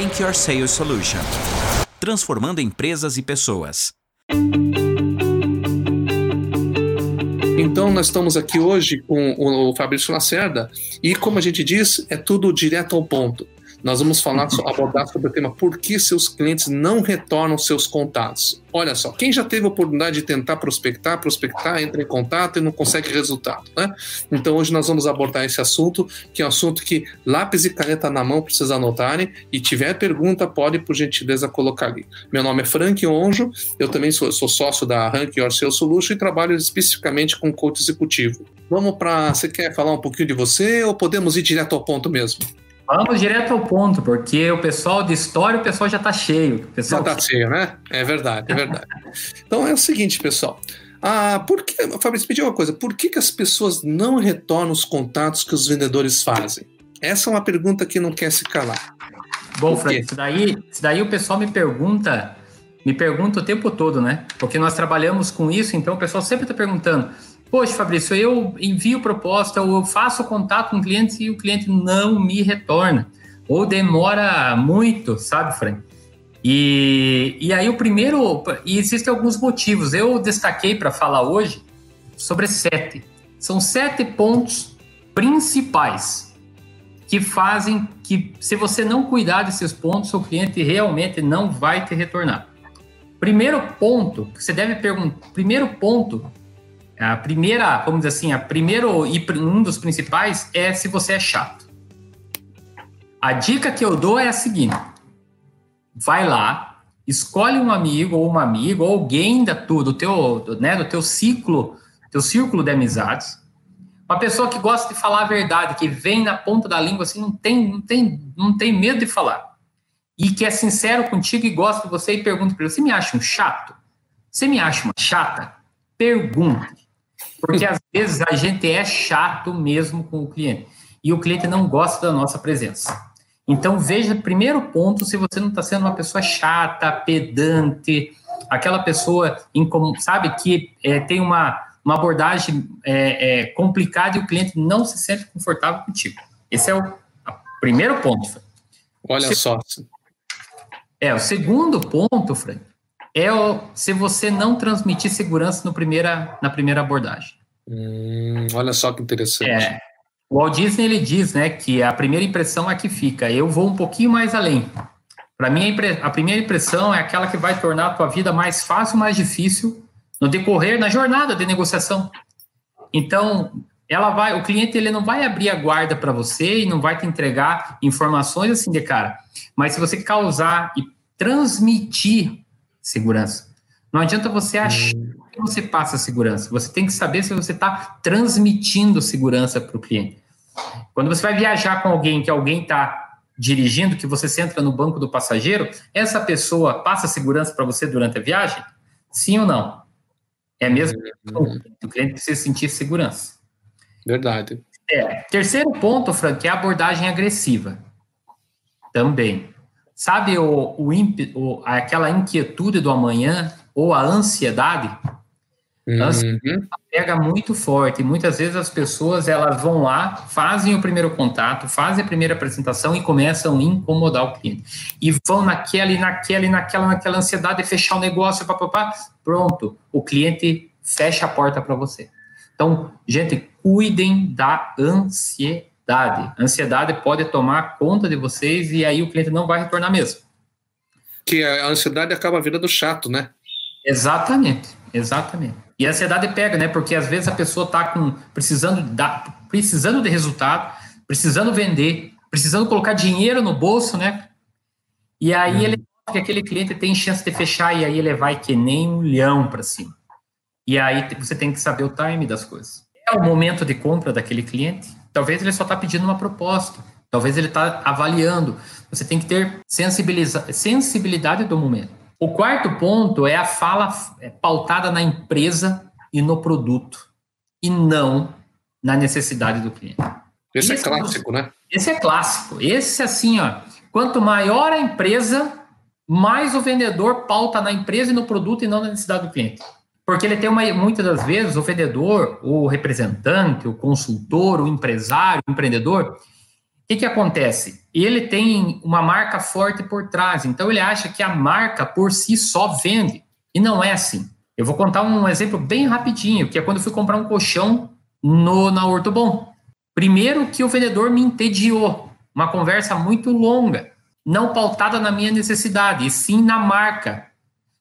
Rank Your Sales Solution transformando empresas e pessoas. Então, nós estamos aqui hoje com o Fabrício Lacerda e, como a gente diz, é tudo direto ao ponto. Nós vamos falar, abordar sobre o tema por que seus clientes não retornam seus contatos. Olha só, quem já teve a oportunidade de tentar prospectar, prospectar, entra em contato e não consegue resultado, né? Então hoje nós vamos abordar esse assunto, que é um assunto que lápis e caneta na mão precisa anotarem e tiver pergunta pode por gentileza colocar ali. Meu nome é Frank Onjo, eu também sou, sou sócio da Rank Your Sales Solution e trabalho especificamente com coach executivo. Vamos para, você quer falar um pouquinho de você ou podemos ir direto ao ponto mesmo? Vamos direto ao ponto, porque o pessoal de história, o pessoal já está cheio. O pessoal... Já está cheio, né? É verdade, é verdade. então é o seguinte, pessoal. Ah, por que, Fabrício, me diga uma coisa, por que, que as pessoas não retornam os contatos que os vendedores fazem? Essa é uma pergunta que não quer se calar. Bom, Frank, isso daí, isso daí o pessoal me pergunta, me pergunta o tempo todo, né? Porque nós trabalhamos com isso, então o pessoal sempre está perguntando Poxa, Fabrício, eu envio proposta ou eu faço contato com o cliente e o cliente não me retorna. Ou demora muito, sabe, Frank? E, e aí o primeiro. E existem alguns motivos. Eu destaquei para falar hoje sobre sete. São sete pontos principais que fazem que, se você não cuidar desses pontos, o cliente realmente não vai te retornar. Primeiro ponto que você deve perguntar. Primeiro ponto a primeira, vamos dizer assim, a primeiro e um dos principais é se você é chato. A dica que eu dou é a seguinte: vai lá, escolhe um amigo ou uma amiga ou alguém da tu, do teu, né, do teu ciclo, teu círculo de amizades, uma pessoa que gosta de falar a verdade, que vem na ponta da língua assim, não tem, não tem, não tem medo de falar. E que é sincero contigo e gosta de você e pergunta para ele: "Você me acha um chato? Você me acha uma chata?" Pergunte. Porque às vezes a gente é chato mesmo com o cliente. E o cliente não gosta da nossa presença. Então veja, primeiro ponto, se você não está sendo uma pessoa chata, pedante, aquela pessoa, incomum, sabe, que é, tem uma, uma abordagem é, é, complicada e o cliente não se sente confortável contigo. Esse é o primeiro ponto. Olha só. É, o segundo ponto, Frank, é o, se você não transmitir segurança no primeira, na primeira abordagem. Hum, olha só que interessante. É, o Walt Disney ele diz né, que a primeira impressão é que fica. Eu vou um pouquinho mais além. Para mim, a primeira impressão é aquela que vai tornar a tua vida mais fácil, mais difícil no decorrer, na jornada de negociação. Então, ela vai, o cliente ele não vai abrir a guarda para você e não vai te entregar informações assim de cara. Mas se você causar e transmitir segurança. Não adianta você achar hum. que você passa segurança. Você tem que saber se você está transmitindo segurança para o cliente. Quando você vai viajar com alguém que alguém está dirigindo, que você senta no banco do passageiro, essa pessoa passa segurança para você durante a viagem? Sim ou não? É mesmo? Hum. O cliente precisa sentir segurança. Verdade. É. Terceiro ponto, Frank, é a abordagem agressiva. Também. Sabe o, o, o, aquela inquietude do amanhã ou a ansiedade? A ansiedade uhum. pega muito forte. Muitas vezes as pessoas elas vão lá, fazem o primeiro contato, fazem a primeira apresentação e começam a incomodar o cliente. E vão naquela e naquela e naquela, naquela ansiedade de fechar o negócio, papapá. Pronto, o cliente fecha a porta para você. Então, gente, cuidem da ansiedade ansiedade. A ansiedade pode tomar conta de vocês e aí o cliente não vai retornar mesmo. Que a ansiedade acaba a vida do chato, né? Exatamente, exatamente. E a ansiedade pega, né? Porque às vezes a pessoa está com precisando precisando de resultado, precisando vender, precisando colocar dinheiro no bolso, né? E aí hum. ele que aquele cliente tem chance de fechar e aí ele vai que nem um leão para cima. E aí você tem que saber o time das coisas. É o momento de compra daquele cliente, Talvez ele só está pedindo uma proposta. Talvez ele está avaliando. Você tem que ter sensibilidade do momento. O quarto ponto é a fala é, pautada na empresa e no produto, e não na necessidade do cliente. Esse, é esse é clássico, né? Esse é clássico. Esse, assim, ó, quanto maior a empresa, mais o vendedor pauta na empresa e no produto e não na necessidade do cliente. Porque ele tem uma, muitas das vezes, o vendedor, o representante, o consultor, o empresário, o empreendedor, que, que acontece? Ele tem uma marca forte por trás, então ele acha que a marca por si só vende. E não é assim. Eu vou contar um exemplo bem rapidinho, que é quando eu fui comprar um colchão no, na Ortobon. Primeiro que o vendedor me entediou, uma conversa muito longa, não pautada na minha necessidade, e sim na marca.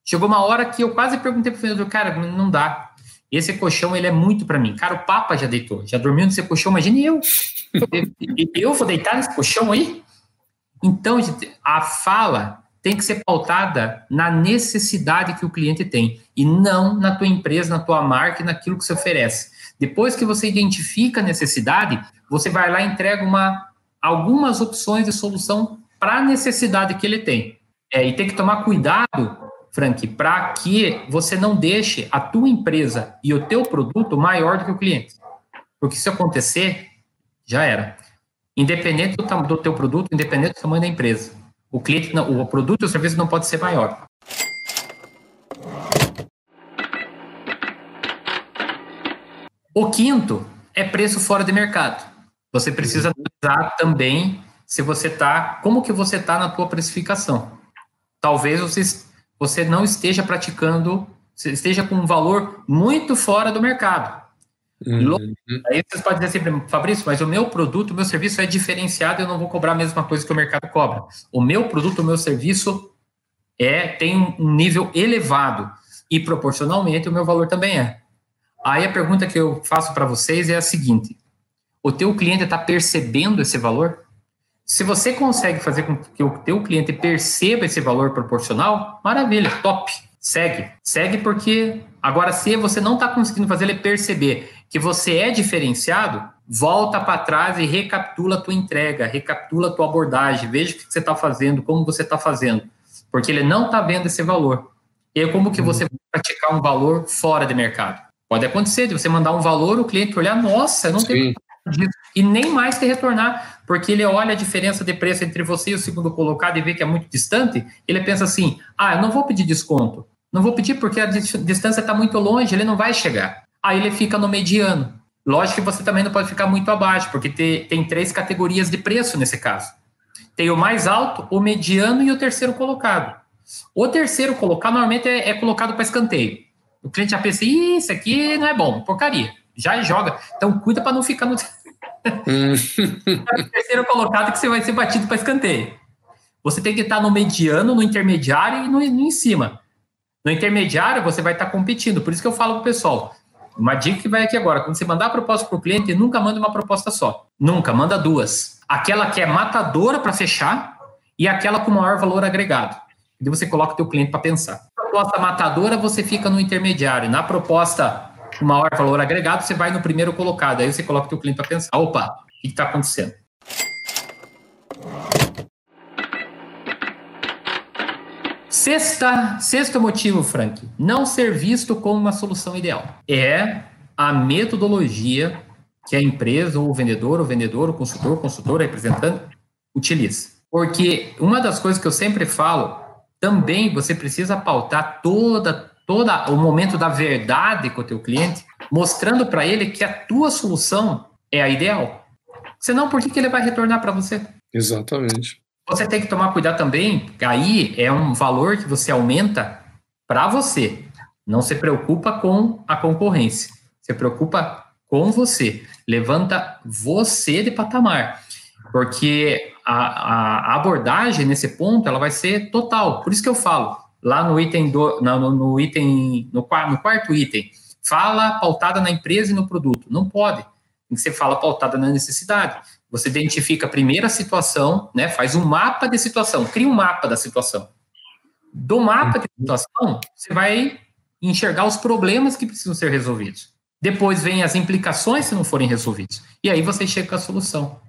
Chegou uma hora que eu quase perguntei para o vendedor, cara, não dá. Esse colchão, ele é muito para mim. Cara, o Papa já deitou, já dormiu nesse colchão, imagine eu. eu vou deitar nesse colchão aí? Então, a fala tem que ser pautada na necessidade que o cliente tem e não na tua empresa, na tua marca e naquilo que você oferece. Depois que você identifica a necessidade, você vai lá e entrega uma, algumas opções de solução para a necessidade que ele tem. É, e tem que tomar cuidado Frank, para que você não deixe a tua empresa e o teu produto maior do que o cliente. Porque se acontecer, já era. Independente do, do teu produto, independente do tamanho da empresa. O cliente, não, o produto ou o serviço não pode ser maior. O quinto é preço fora de mercado. Você precisa analisar também se você está, como que você está na tua precificação. Talvez você você não esteja praticando, você esteja com um valor muito fora do mercado. Uhum. Aí vocês podem dizer assim, Fabrício, mas o meu produto, o meu serviço é diferenciado, eu não vou cobrar a mesma coisa que o mercado cobra. O meu produto, o meu serviço é tem um nível elevado e proporcionalmente o meu valor também é. Aí a pergunta que eu faço para vocês é a seguinte: o teu cliente está percebendo esse valor? Se você consegue fazer com que o teu cliente perceba esse valor proporcional, maravilha, top. Segue. Segue porque agora se você não está conseguindo fazer ele perceber que você é diferenciado, volta para trás e recapitula a tua entrega, recapitula a tua abordagem, veja o que você está fazendo, como você está fazendo, porque ele não está vendo esse valor. E aí, como que você vai praticar um valor fora de mercado? Pode acontecer de você mandar um valor, o cliente olhar, nossa, não Sim. tenho disso, e nem mais te retornar, porque ele olha a diferença de preço entre você e o segundo colocado e vê que é muito distante, ele pensa assim: ah, eu não vou pedir desconto, não vou pedir porque a distância está muito longe, ele não vai chegar. Aí ele fica no mediano. Lógico que você também não pode ficar muito abaixo, porque tem, tem três categorias de preço nesse caso. Tem o mais alto, o mediano e o terceiro colocado. O terceiro colocado normalmente é, é colocado para escanteio. O cliente já pensa, isso aqui não é bom, porcaria já joga. Então cuida para não ficar no terceiro colocado que você vai ser batido para escanteio. Você tem que estar no mediano, no intermediário e no, no em cima. No intermediário você vai estar competindo. Por isso que eu falo para o pessoal. Uma dica que vai aqui agora: quando você mandar a proposta para o cliente, nunca manda uma proposta só. Nunca, manda duas. Aquela que é matadora para fechar e aquela com maior valor agregado. E você coloca o teu cliente para pensar. Na proposta matadora, você fica no intermediário. Na proposta o maior valor agregado, você vai no primeiro colocado. Aí você coloca o teu cliente para pensar, opa, o que está acontecendo? Sexta, sexto motivo, Frank, não ser visto como uma solução ideal. É a metodologia que a empresa, ou o vendedor, o vendedor, o consultor, o consultor, o representante, utiliza. Porque uma das coisas que eu sempre falo, também você precisa pautar toda todo o momento da verdade com o teu cliente, mostrando para ele que a tua solução é a ideal. Senão, por que, que ele vai retornar para você? Exatamente. Você tem que tomar cuidado também, aí é um valor que você aumenta para você. Não se preocupa com a concorrência. Se preocupa com você. Levanta você de patamar. Porque a, a abordagem nesse ponto ela vai ser total. Por isso que eu falo, lá no item do, no, no item no, no, quarto item, fala pautada na empresa e no produto. Não pode. Ser fala pautada na necessidade. Você identifica a primeira situação, né? Faz um mapa de situação, cria um mapa da situação. Do mapa de situação, você vai enxergar os problemas que precisam ser resolvidos. Depois vem as implicações se não forem resolvidos. E aí você chega a solução.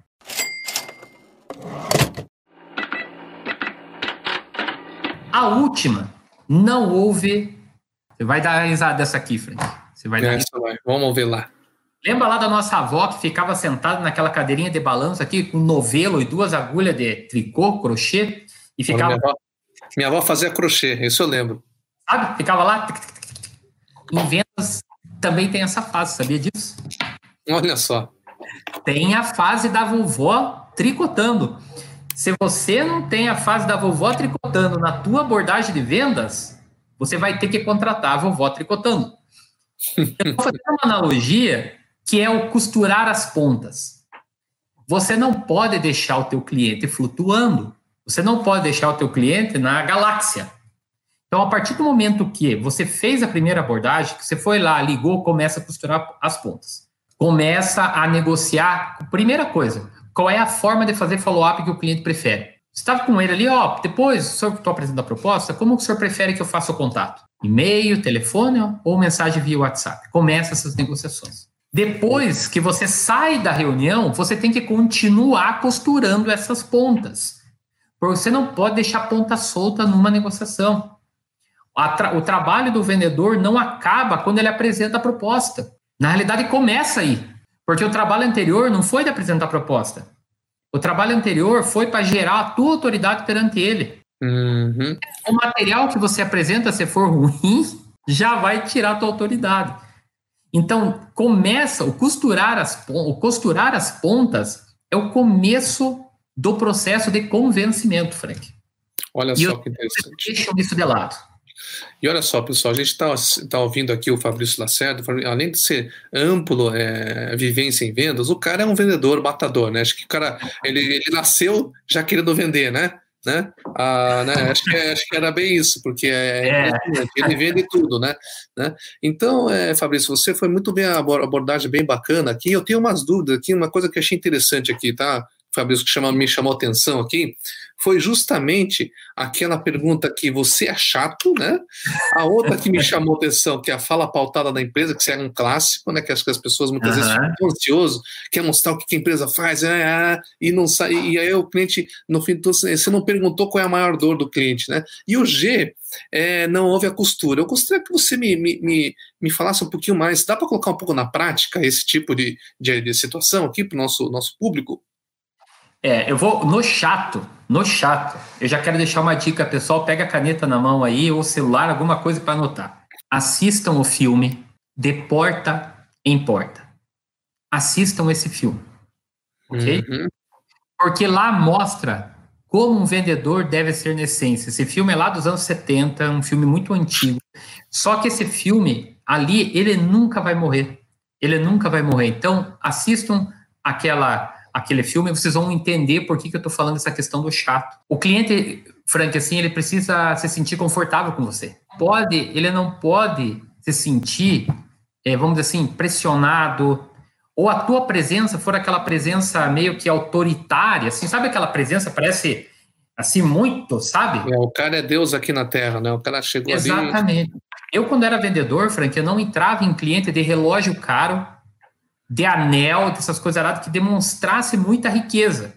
A última, não houve. Você vai dar risada dessa aqui, Frank. Você vai dar. Vai. Vamos ver lá. Lembra lá da nossa avó que ficava sentada naquela cadeirinha de balanço aqui, com novelo e duas agulhas de tricô, crochê, e ficava. Minha avó, minha avó fazia crochê, isso eu lembro. Sabe? Ficava lá. Em vendas também tem essa fase, sabia disso? Olha só. tem a fase da vovó tricotando. Se você não tem a fase da vovó tricotando na tua abordagem de vendas, você vai ter que contratar a vovó tricotando. Eu vou fazer uma analogia que é o costurar as pontas. Você não pode deixar o teu cliente flutuando. Você não pode deixar o teu cliente na galáxia. Então, a partir do momento que você fez a primeira abordagem, que você foi lá, ligou, começa a costurar as pontas. Começa a negociar. Primeira coisa, qual é a forma de fazer follow-up que o cliente prefere? Estava com ele ali, ó, depois o senhor estou apresentando a proposta, como o senhor prefere que eu faça o contato? E-mail, telefone ou mensagem via WhatsApp? Começa essas negociações. Depois que você sai da reunião, você tem que continuar costurando essas pontas. Porque você não pode deixar ponta solta numa negociação. O trabalho do vendedor não acaba quando ele apresenta a proposta. Na realidade, começa aí. Porque o trabalho anterior não foi de apresentar proposta. O trabalho anterior foi para gerar a tua autoridade perante ele. Uhum. O material que você apresenta, se for ruim, já vai tirar a tua autoridade. Então, começa o costurar as, o costurar as pontas é o começo do processo de convencimento, Frank. Olha e só que interessante. Deixam isso de lado. E olha só, pessoal, a gente está tá ouvindo aqui o Fabrício Lacerda, além de ser amplo, é, vivência em vendas, o cara é um vendedor matador, né? Acho que o cara, ele, ele nasceu já querendo vender, né? Né? Ah, né? Acho, que, acho que era bem isso, porque é, é. ele vende tudo, né? né? Então, é, Fabrício, você foi muito bem a abordagem bem bacana aqui. Eu tenho umas dúvidas aqui, uma coisa que achei interessante aqui, tá? Fabrício, que chama, me chamou a atenção aqui, foi justamente aquela pergunta que você é chato, né? A outra que me chamou a atenção, que é a fala pautada da empresa, que é um clássico, né? Que acho que as pessoas muitas uhum. vezes ficam ansiosas, quer mostrar o que a empresa faz, é, é, e não sai, e aí o cliente, no fim, você não perguntou qual é a maior dor do cliente, né? E o G, é, não houve a costura. Eu gostaria que você me, me, me, me falasse um pouquinho mais. Dá para colocar um pouco na prática esse tipo de, de, de situação aqui para o nosso, nosso público? É, eu vou no chato, no chato. Eu já quero deixar uma dica, pessoal. Pega a caneta na mão aí ou celular, alguma coisa para anotar. Assistam o filme De Porta em Porta. Assistam esse filme, ok? Uhum. Porque lá mostra como um vendedor deve ser na essência. Esse filme é lá dos anos 70, um filme muito antigo. Só que esse filme ali, ele nunca vai morrer. Ele nunca vai morrer. Então, assistam aquela aquele filme, vocês vão entender por que, que eu estou falando essa questão do chato. O cliente, Frank, assim, ele precisa se sentir confortável com você. Pode, ele não pode se sentir, é, vamos dizer assim, pressionado, ou a tua presença for aquela presença meio que autoritária, assim, sabe aquela presença, parece assim, muito, sabe? É, o cara é Deus aqui na Terra, né? O cara chegou Exatamente. ali... Exatamente. Eu, quando era vendedor, Frank, eu não entrava em cliente de relógio caro, de anel, dessas coisas erradas, que demonstrasse muita riqueza.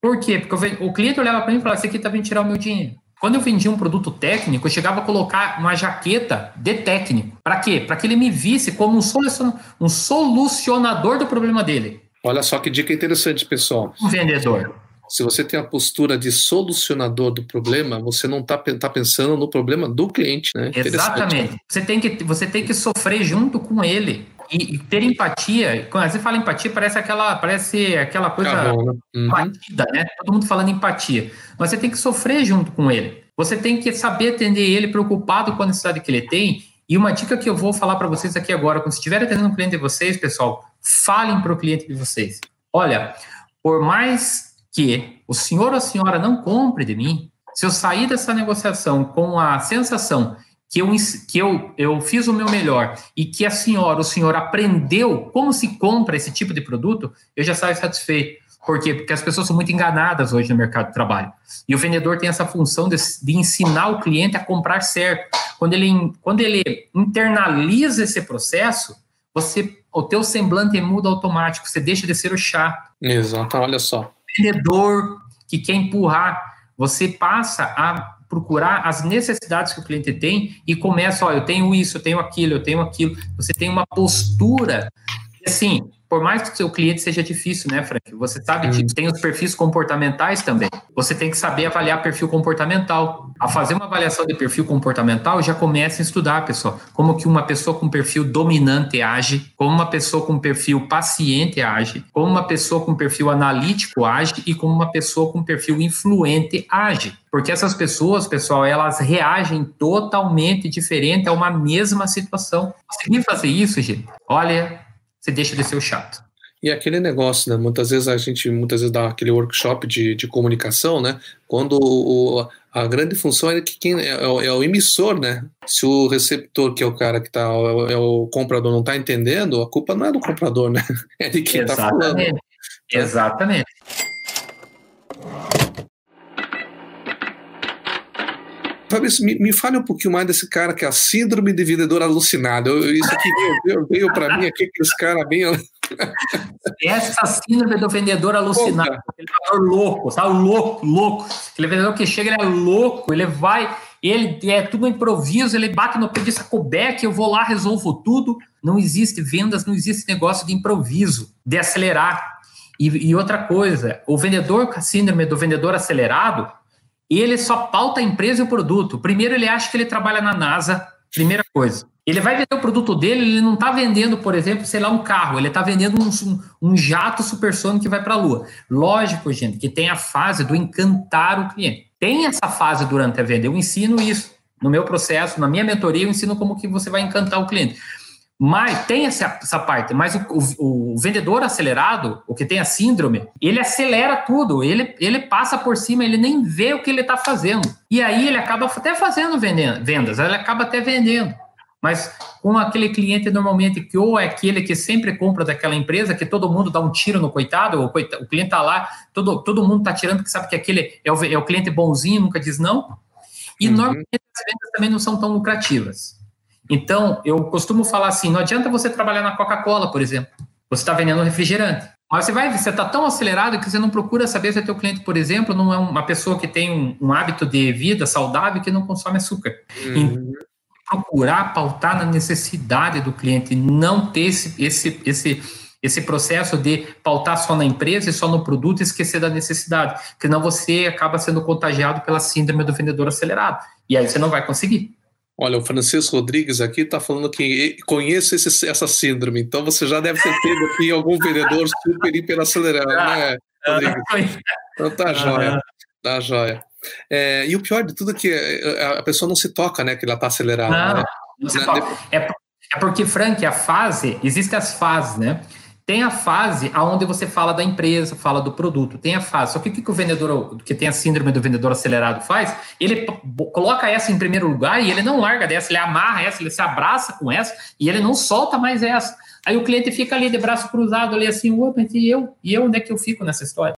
Por quê? Porque o cliente olhava para mim e falava: Você aqui está vindo tirar o meu dinheiro. Quando eu vendia um produto técnico, eu chegava a colocar uma jaqueta de técnico. Para quê? Para que ele me visse como um solucionador do problema dele. Olha só que dica interessante, pessoal. Um vendedor. Se você tem a postura de solucionador do problema, você não está tá pensando no problema do cliente, né? Exatamente. Você tem, que, você tem que sofrer junto com ele. E, ter empatia, quando você fala empatia, parece aquela, parece aquela coisa uhum. batida, né? Todo mundo falando empatia. Mas você tem que sofrer junto com ele. Você tem que saber atender ele, preocupado com a necessidade que ele tem. E uma dica que eu vou falar para vocês aqui agora, quando estiver atendendo um cliente de vocês, pessoal, falem para o cliente de vocês. Olha, por mais que o senhor ou a senhora não compre de mim, se eu sair dessa negociação com a sensação que eu, que eu, eu fiz o meu melhor e que a senhora, o senhor aprendeu como se compra esse tipo de produto, eu já saio satisfeito. Por quê? Porque as pessoas são muito enganadas hoje no mercado de trabalho. E o vendedor tem essa função de, de ensinar o cliente a comprar certo. Quando ele, quando ele internaliza esse processo, você o teu semblante muda automático, você deixa de ser o chato. Exato, olha só. vendedor que quer empurrar, você passa a procurar as necessidades que o cliente tem e começa, ó, eu tenho isso, eu tenho aquilo, eu tenho aquilo. Você tem uma postura, assim, por mais que o seu cliente seja difícil, né, Frank? Você sabe que tem os perfis comportamentais também. Você tem que saber avaliar perfil comportamental. A fazer uma avaliação de perfil comportamental, já começa a estudar, pessoal, como que uma pessoa com perfil dominante age, como uma pessoa com perfil paciente age, como uma pessoa com perfil analítico age e como uma pessoa com perfil influente age. Porque essas pessoas, pessoal, elas reagem totalmente diferente a uma mesma situação. Conseguir fazer isso, gente? Olha, você deixa de ser o chato. E aquele negócio, né? Muitas vezes a gente muitas vezes dá aquele workshop de, de comunicação, né? Quando o, a grande função é que quem é, o, é o emissor, né? Se o receptor, que é o cara que tá, é o, é o comprador, não está entendendo, a culpa não é do comprador, né? É de quem está falando. Exatamente. Fabrício, me, me fale um pouquinho mais desse cara que é a síndrome de vendedor alucinado. Eu, isso aqui veio, veio para mim aqui, que esse cara bem. Essa síndrome do vendedor alucinado, aquele vendedor louco, sabe? Louco, louco. Aquele vendedor que chega, ele é louco, ele vai, ele é tudo improviso, ele bate no pé de sacobeck, eu vou lá, resolvo tudo. Não existe vendas, não existe negócio de improviso, de acelerar. E, e outra coisa, o vendedor com a síndrome do vendedor acelerado, ele só pauta a empresa e o produto. Primeiro, ele acha que ele trabalha na NASA, primeira coisa. Ele vai vender o produto dele, ele não está vendendo, por exemplo, sei lá, um carro, ele está vendendo um, um, jato supersônico que vai para a Lua. Lógico, gente, que tem a fase do encantar o cliente. Tem essa fase durante a venda. Eu ensino isso no meu processo, na minha mentoria, eu ensino como que você vai encantar o cliente. Mas tem essa, essa parte, mas o, o, o, vendedor acelerado, o que tem a síndrome, ele acelera tudo, ele, ele passa por cima, ele nem vê o que ele está fazendo. E aí ele acaba até fazendo vendas, ele acaba até vendendo. Mas com aquele cliente normalmente que ou é aquele que sempre compra daquela empresa, que todo mundo dá um tiro no coitado, o, coitado, o cliente está lá, todo, todo mundo está tirando, porque sabe que aquele é o, é o cliente bonzinho, nunca diz não. E uhum. normalmente as vendas também não são tão lucrativas. Então, eu costumo falar assim: não adianta você trabalhar na Coca-Cola, por exemplo. Você está vendendo refrigerante. Mas você vai, você está tão acelerado que você não procura saber se o teu cliente, por exemplo, não é uma pessoa que tem um, um hábito de vida saudável que não consome açúcar. Uhum. Então, procurar pautar na necessidade do cliente, não ter esse, esse, esse, esse processo de pautar só na empresa e só no produto e esquecer da necessidade, porque senão você acaba sendo contagiado pela síndrome do vendedor acelerado. E aí você não vai conseguir. Olha, o Francisco Rodrigues aqui está falando que conhece esse, essa síndrome, então você já deve ter tido aqui algum vendedor super hiper acelerado, né, Rodrigues? Então tá jóia, tá jóia. É, e o pior de tudo é que é, a pessoa não se toca, né, que ela está acelerada. Não, né? não se toca. É, é porque, Frank, a fase, existem as fases, né? Tem a fase aonde você fala da empresa, fala do produto, tem a fase. Só que o que, o vendedor, que tem a síndrome do vendedor acelerado faz? Ele coloca essa em primeiro lugar e ele não larga dessa, ele amarra essa, ele se abraça com essa e ele não solta mais essa. Aí o cliente fica ali de braço cruzado, ali assim, e eu? E eu, onde é que eu fico nessa história?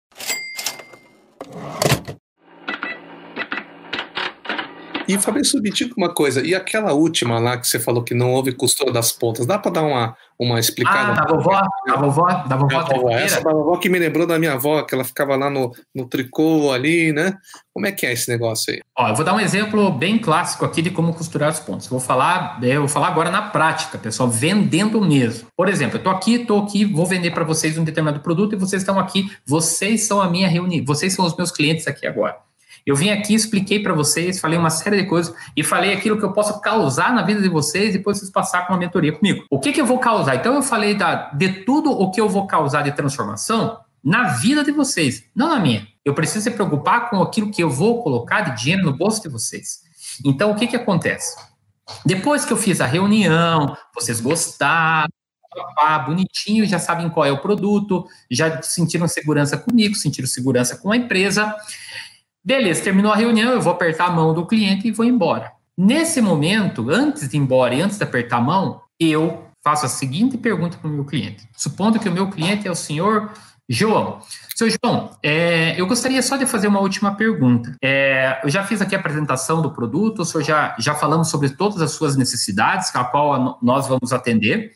E Fabrício, me diga uma coisa, e aquela última lá que você falou que não houve costura das pontas, dá para dar uma, uma explicada? Ah, da vovó, da vovó, da vovó, da vovó Essa da vovó que me lembrou da minha avó, que ela ficava lá no, no tricô ali, né? Como é que é esse negócio aí? Ó, eu vou dar um exemplo bem clássico aqui de como costurar as pontas. Vou falar, eu vou falar agora na prática, pessoal, vendendo mesmo. Por exemplo, eu tô aqui, tô aqui, vou vender para vocês um determinado produto e vocês estão aqui, vocês são a minha reunião, vocês são os meus clientes aqui agora. Eu vim aqui, expliquei para vocês, falei uma série de coisas e falei aquilo que eu posso causar na vida de vocês e depois vocês passar com uma mentoria comigo. O que, que eu vou causar? Então eu falei da, de tudo o que eu vou causar de transformação na vida de vocês, não na minha. Eu preciso se preocupar com aquilo que eu vou colocar de dinheiro no bolso de vocês. Então o que, que acontece? Depois que eu fiz a reunião, vocês gostaram, bonitinho, já sabem qual é o produto, já sentiram segurança comigo, sentiram segurança com a empresa. Beleza, terminou a reunião, eu vou apertar a mão do cliente e vou embora. Nesse momento, antes de ir embora e antes de apertar a mão, eu faço a seguinte pergunta para o meu cliente. Supondo que o meu cliente é o senhor João. Seu João, é, eu gostaria só de fazer uma última pergunta. É, eu já fiz aqui a apresentação do produto, o senhor já, já falamos sobre todas as suas necessidades, a qual nós vamos atender.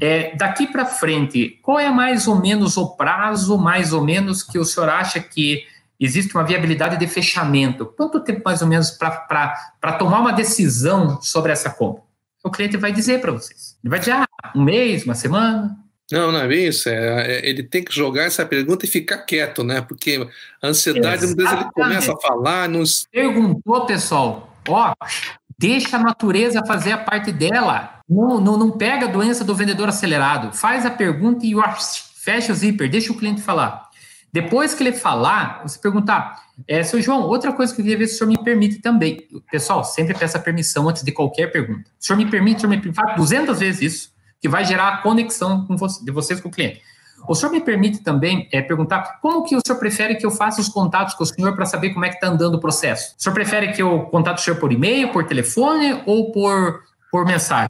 É, daqui para frente, qual é mais ou menos o prazo, mais ou menos, que o senhor acha que existe uma viabilidade de fechamento. Quanto tempo mais ou menos para tomar uma decisão sobre essa compra? O cliente vai dizer para vocês. Ele vai dizer, ah, um mês, uma semana. Não, não é bem isso. É, é, ele tem que jogar essa pergunta e ficar quieto, né? Porque a ansiedade, às vezes, ele começa a falar. Nos... Perguntou, pessoal. Ó, deixa a natureza fazer a parte dela. Não, não, não pega a doença do vendedor acelerado. Faz a pergunta e fecha o zíper, deixa o cliente falar. Depois que ele falar, você perguntar, é, seu João, outra coisa que eu queria ver se o senhor me permite também. Pessoal, sempre peça permissão antes de qualquer pergunta. O senhor me permite, o senhor me permite, faz 200 vezes isso, que vai gerar a conexão você, de vocês com o cliente. O senhor me permite também é, perguntar como que o senhor prefere que eu faça os contatos com o senhor para saber como é que está andando o processo? O senhor prefere que eu contate o senhor por e-mail, por telefone ou por, por mensagem?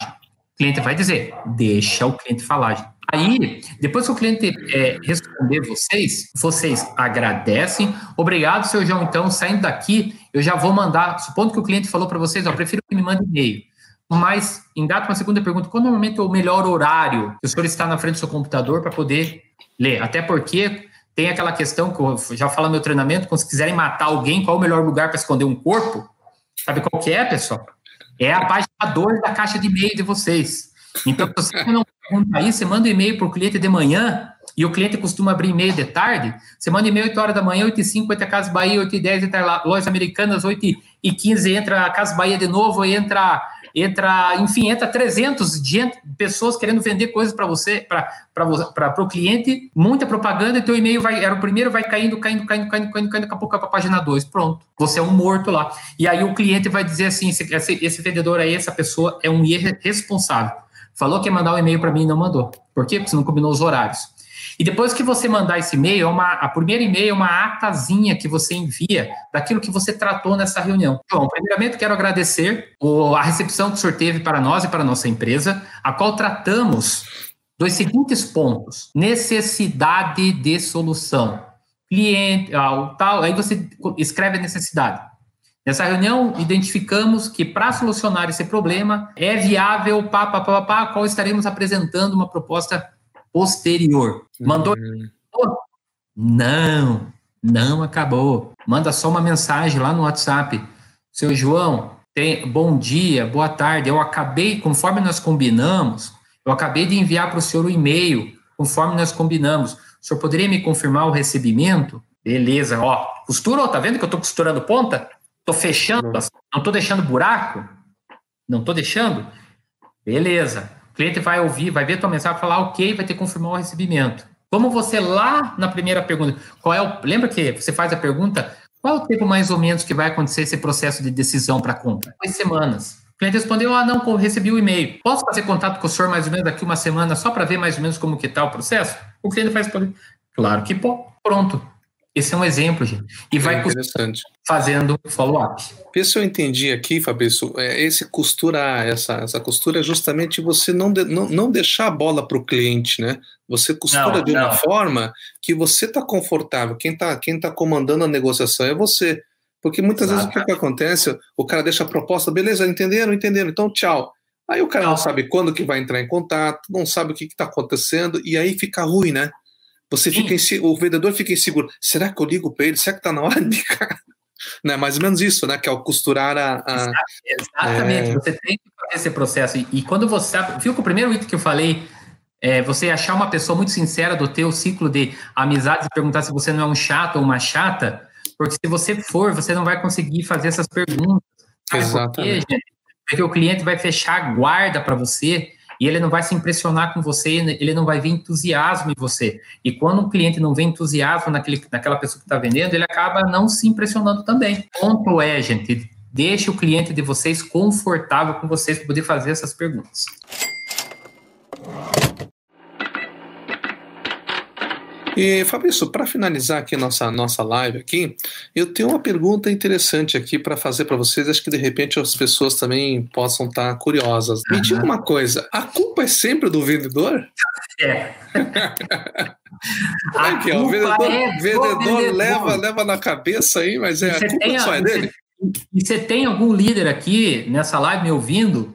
O cliente vai dizer, deixa o cliente falar. Aí, depois que o cliente é, responder vocês, vocês agradecem. Obrigado, seu João. Então, saindo daqui, eu já vou mandar, supondo que o cliente falou para vocês, ó, prefiro que me mande e-mail. Mas, engata uma segunda pergunta: qual normalmente é o melhor horário que o senhor está na frente do seu computador para poder ler? Até porque tem aquela questão que eu já falo no meu treinamento: quando se quiserem matar alguém, qual é o melhor lugar para esconder um corpo? Sabe qual que é, pessoal? É a página 2 da caixa de e-mail de vocês. Então, se você não pergunta aí, você manda um e-mail para o cliente de manhã, e o cliente costuma abrir e-mail de tarde, você manda e-mail 8 horas da manhã, 8 e 5, entra a Casa Bahia, 8 e 10, entra Lojas Americanas, 8 e 15, entra a Casa Bahia de novo, entra entra, enfim, entra 300 de pessoas querendo vender coisas para você, para o cliente, muita propaganda, e teu e-mail vai, era o primeiro, vai caindo, caindo, caindo, caindo, caindo, caindo, daqui a pouco para a página 2, pronto, você é um morto lá. E aí o cliente vai dizer assim, esse, esse vendedor aí, essa pessoa é um irresponsável. Falou que ia mandar um e-mail para mim e não mandou. Por quê? Porque você não combinou os horários. E depois que você mandar esse e-mail, é uma, a primeira e-mail é uma atazinha que você envia daquilo que você tratou nessa reunião. Bom, primeiramente quero agradecer a recepção que o senhor teve para nós e para a nossa empresa, a qual tratamos dos seguintes pontos: necessidade de solução. Cliente, tal, aí você escreve a necessidade. Nessa reunião, identificamos que para solucionar esse problema é viável, pá, pá, pá, pá, qual estaremos apresentando uma proposta posterior. Mandou? Uhum. Não, não acabou. Manda só uma mensagem lá no WhatsApp. Seu João, tem, bom dia, boa tarde. Eu acabei, conforme nós combinamos, eu acabei de enviar para o senhor o um e-mail, conforme nós combinamos. O senhor poderia me confirmar o recebimento? Beleza, ó. Costurou, tá vendo que eu estou costurando ponta? Estou fechando, não estou deixando buraco? Não estou deixando? Beleza. O cliente vai ouvir, vai ver tua mensagem, falar ok, vai ter que confirmar o recebimento. Como você lá na primeira pergunta, qual é o. Lembra que você faz a pergunta? Qual é o tempo mais ou menos que vai acontecer esse processo de decisão para compra? Duas semanas. O cliente respondeu: Ah, não, recebi o e-mail. Posso fazer contato com o senhor mais ou menos daqui uma semana só para ver mais ou menos como que está o processo? O cliente faz. Claro que pode. Pronto. Esse é um exemplo, gente. E vai é fazendo follow-up. Vê se eu entendi aqui, Fabrício. É, esse costura, essa, essa costura é justamente você não, de, não, não deixar a bola para o cliente, né? Você costura não, de uma não. forma que você está confortável. Quem está quem tá comandando a negociação é você. Porque muitas Exato. vezes o que, acontece? O cara deixa a proposta, beleza, entenderam, entenderam, então tchau. Aí o cara não, não sabe quando que vai entrar em contato, não sabe o que está acontecendo, e aí fica ruim, né? Você fica em, o vendedor fica inseguro. Será que eu ligo para ele? Será que está na hora de ligar? Né, mais ou menos isso, né? Que é o costurar a. a Exatamente, é... você tem que fazer esse processo. E, e, quando você. Viu que o primeiro item que eu falei é você achar uma pessoa muito sincera do teu ciclo de amizades e perguntar se você não é um chato ou uma chata, porque se você for, você não vai conseguir fazer essas perguntas. Exatamente. Porque, porque o cliente vai fechar a guarda para você e ele não vai se impressionar com você, ele não vai ver entusiasmo em você. E quando um cliente não vê entusiasmo naquele, naquela pessoa que está vendendo, ele acaba não se impressionando também. Ponto é, gente, deixe o cliente de vocês confortável com vocês para poder fazer essas perguntas. E Fabrício, para finalizar aqui nossa nossa live aqui, eu tenho uma pergunta interessante aqui para fazer para vocês. Acho que de repente as pessoas também possam estar tá curiosas. Me diga uma coisa: a culpa é sempre do vendedor? É. Aqui, ó, o vendedor, é vendedor, vendedor, leva leva na cabeça aí, mas é, a culpa só é dele. E você tem algum líder aqui nessa live me ouvindo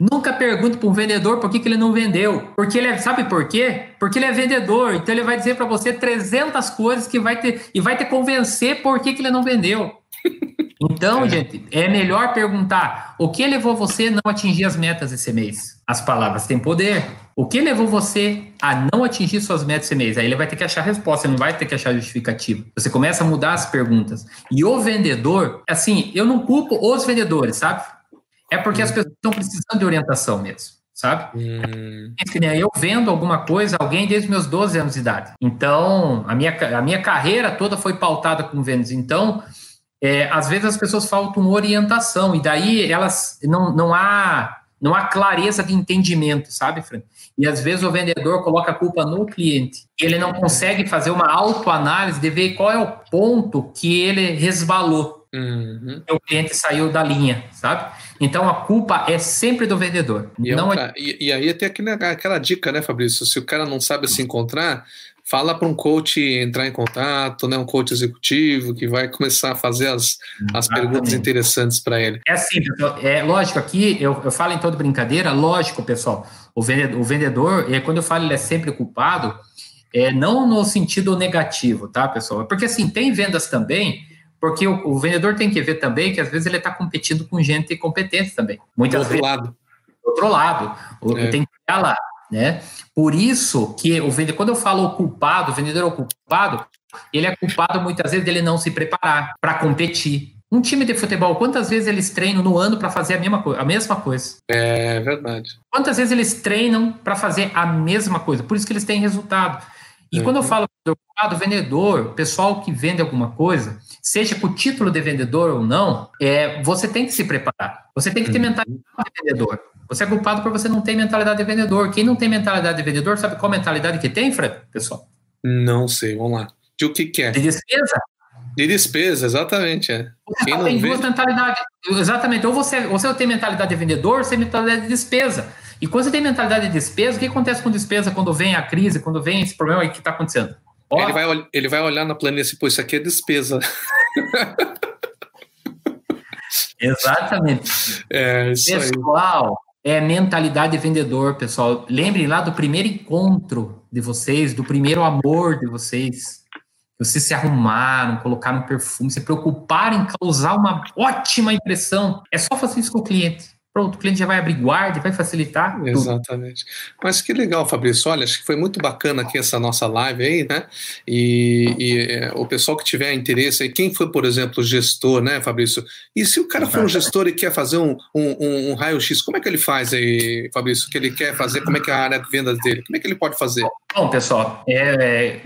Nunca pergunte para um vendedor por que, que ele não vendeu. Porque ele é, sabe por quê? Porque ele é vendedor. Então ele vai dizer para você 300 coisas que vai ter e vai te convencer por que, que ele não vendeu. Então, é. gente, é melhor perguntar o que levou você a não atingir as metas esse mês? As palavras têm poder. O que levou você a não atingir suas metas esse mês? Aí ele vai ter que achar a resposta, ele não vai ter que achar justificativa. Você começa a mudar as perguntas. E o vendedor, assim, eu não culpo os vendedores, sabe? É porque as uhum. pessoas estão precisando de orientação mesmo sabe? Hum. Eu vendo alguma coisa, alguém desde meus 12 anos de idade. Então, a minha, a minha carreira toda foi pautada com vendas. Então, é, às vezes as pessoas faltam orientação, e daí elas não, não há não há clareza de entendimento, sabe, Frank? E às vezes o vendedor coloca a culpa no cliente. Ele não consegue fazer uma autoanálise de ver qual é o ponto que ele resvalou. Uhum. O cliente saiu da linha, sabe? Então a culpa é sempre do vendedor. E, é não é... e, e aí tem aquele, aquela dica, né, Fabrício? Se o cara não sabe se encontrar, fala para um coach entrar em contato, né, um coach executivo que vai começar a fazer as, as perguntas interessantes para ele. É assim, é lógico, aqui eu, eu falo em toda brincadeira, lógico, pessoal, o vendedor, o vendedor é, quando eu falo ele é sempre culpado, é não no sentido negativo, tá, pessoal? Porque assim, tem vendas também, porque o, o vendedor tem que ver também que às vezes ele está competindo com gente competente também. Muitas do outro vezes, lado. Do outro lado. É. Tem que estar lá. Né? Por isso que o vendedor, quando eu falo o culpado, o vendedor é o culpado, ele é culpado muitas vezes dele não se preparar para competir. Um time de futebol, quantas vezes eles treinam no ano para fazer a mesma, a mesma coisa? É verdade. Quantas vezes eles treinam para fazer a mesma coisa? Por isso que eles têm resultado. E uhum. quando eu falo do culpado, vendedor, pessoal que vende alguma coisa, seja com o título de vendedor ou não, é, você tem que se preparar. Você tem que ter uhum. mentalidade de vendedor. Você é culpado por você não ter mentalidade de vendedor. Quem não tem mentalidade de vendedor, sabe qual mentalidade que tem, Fred, pessoal? Não sei, vamos lá. De o que, que é? De despesa. De despesa, exatamente. É. Quem não tem vê... duas mentalidades. Exatamente. Ou você, ou você tem mentalidade de vendedor, ou você tem mentalidade de despesa. E quando você tem mentalidade de despesa, o que acontece com despesa quando vem a crise, quando vem esse problema aí que está acontecendo? Ó, ele, vai, ele vai olhar na planilha e pô, isso aqui é despesa. Exatamente. É, isso Pessoal, aí é mentalidade de vendedor, pessoal. Lembrem lá do primeiro encontro de vocês, do primeiro amor de vocês. Vocês se arrumaram, colocaram perfume, se preocuparam em causar uma ótima impressão. É só fazer isso com o cliente pronto, o cliente já vai abrir guarda, vai facilitar. Exatamente. Tudo. Mas que legal, Fabrício. Olha, acho que foi muito bacana aqui essa nossa live aí, né? E, e é, o pessoal que tiver interesse aí, quem foi, por exemplo, gestor, né, Fabrício? E se o cara for um gestor e quer fazer um, um, um raio-x, como é que ele faz aí, Fabrício? Que ele quer fazer, como é que é a área de vendas dele? Como é que ele pode fazer? Bom, pessoal, é,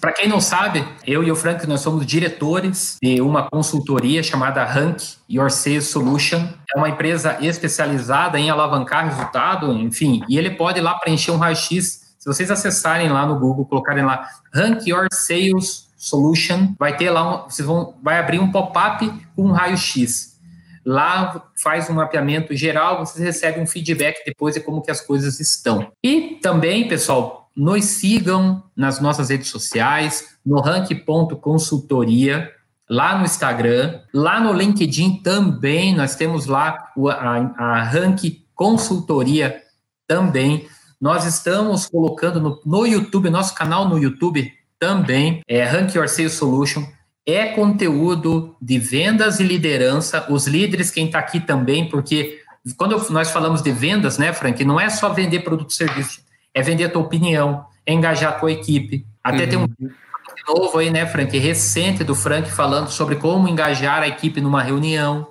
para quem não sabe, eu e o Frank, nós somos diretores de uma consultoria chamada Rank Your Sales Solution. É uma empresa especializada em alavancar resultado, enfim, e ele pode ir lá preencher um raio-x. Se vocês acessarem lá no Google, colocarem lá Rank Your Sales Solution, vai ter lá, um, vocês vão, vai abrir um pop-up com um raio-x. Lá faz um mapeamento geral, vocês recebem um feedback depois de como que as coisas estão. E também, pessoal, nos sigam nas nossas redes sociais, no rank.consultoria, lá no Instagram, lá no LinkedIn também, nós temos lá a, Rank Consultoria também. Nós estamos colocando no, no YouTube, nosso canal no YouTube também, é Rank Your Sales Solution, é conteúdo de vendas e liderança, os líderes, quem está aqui também, porque quando nós falamos de vendas, né, Frank, não é só vender produto e serviço, é vender a tua opinião, é engajar a tua equipe. Até uhum. tem um uhum novo aí, né, Frank? Recente do Frank falando sobre como engajar a equipe numa reunião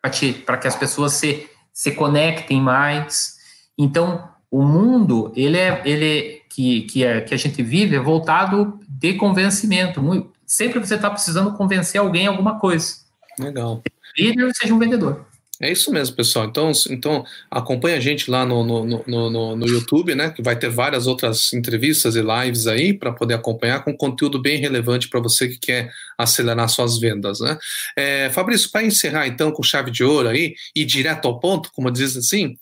para que as pessoas se, se conectem mais. Então, o mundo, ele é, ele que, que, é, que a gente vive é voltado de convencimento. Muito, sempre você está precisando convencer alguém alguma coisa. Legal. Seja líder, seja um vendedor. É isso mesmo, pessoal. Então, então acompanha a gente lá no, no, no, no, no YouTube, né? Que vai ter várias outras entrevistas e lives aí para poder acompanhar com conteúdo bem relevante para você que quer acelerar suas vendas, né? É, Fabrício, para encerrar então com chave de ouro aí e direto ao ponto, como diz assim,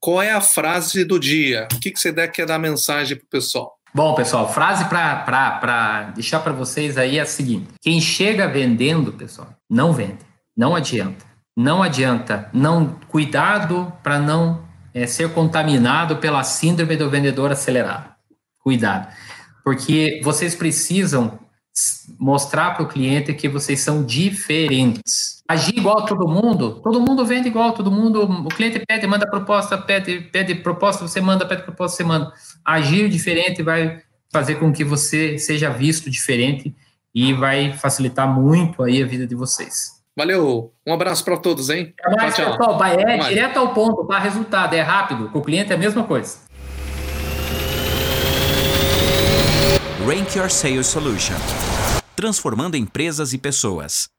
qual é a frase do dia? O que, que você quer dar mensagem para o pessoal? Bom, pessoal, frase para deixar para vocês aí é a seguinte: quem chega vendendo, pessoal, não vende, não adianta não adianta, não cuidado para não é, ser contaminado pela síndrome do vendedor acelerado. Cuidado, porque vocês precisam mostrar para o cliente que vocês são diferentes. Agir igual a todo mundo, todo mundo vende igual, todo mundo, o cliente pede, manda proposta, pede, pede proposta, você manda, pede proposta, você manda. Agir diferente vai fazer com que você seja visto diferente e vai facilitar muito aí a vida de vocês. Valeu, um abraço para todos, hein? É mais, tchau, pessoal, vai, é direto ao ponto, tá? Resultado, é rápido. Com o cliente é a mesma coisa. Rank Your Sales Solution transformando empresas e pessoas.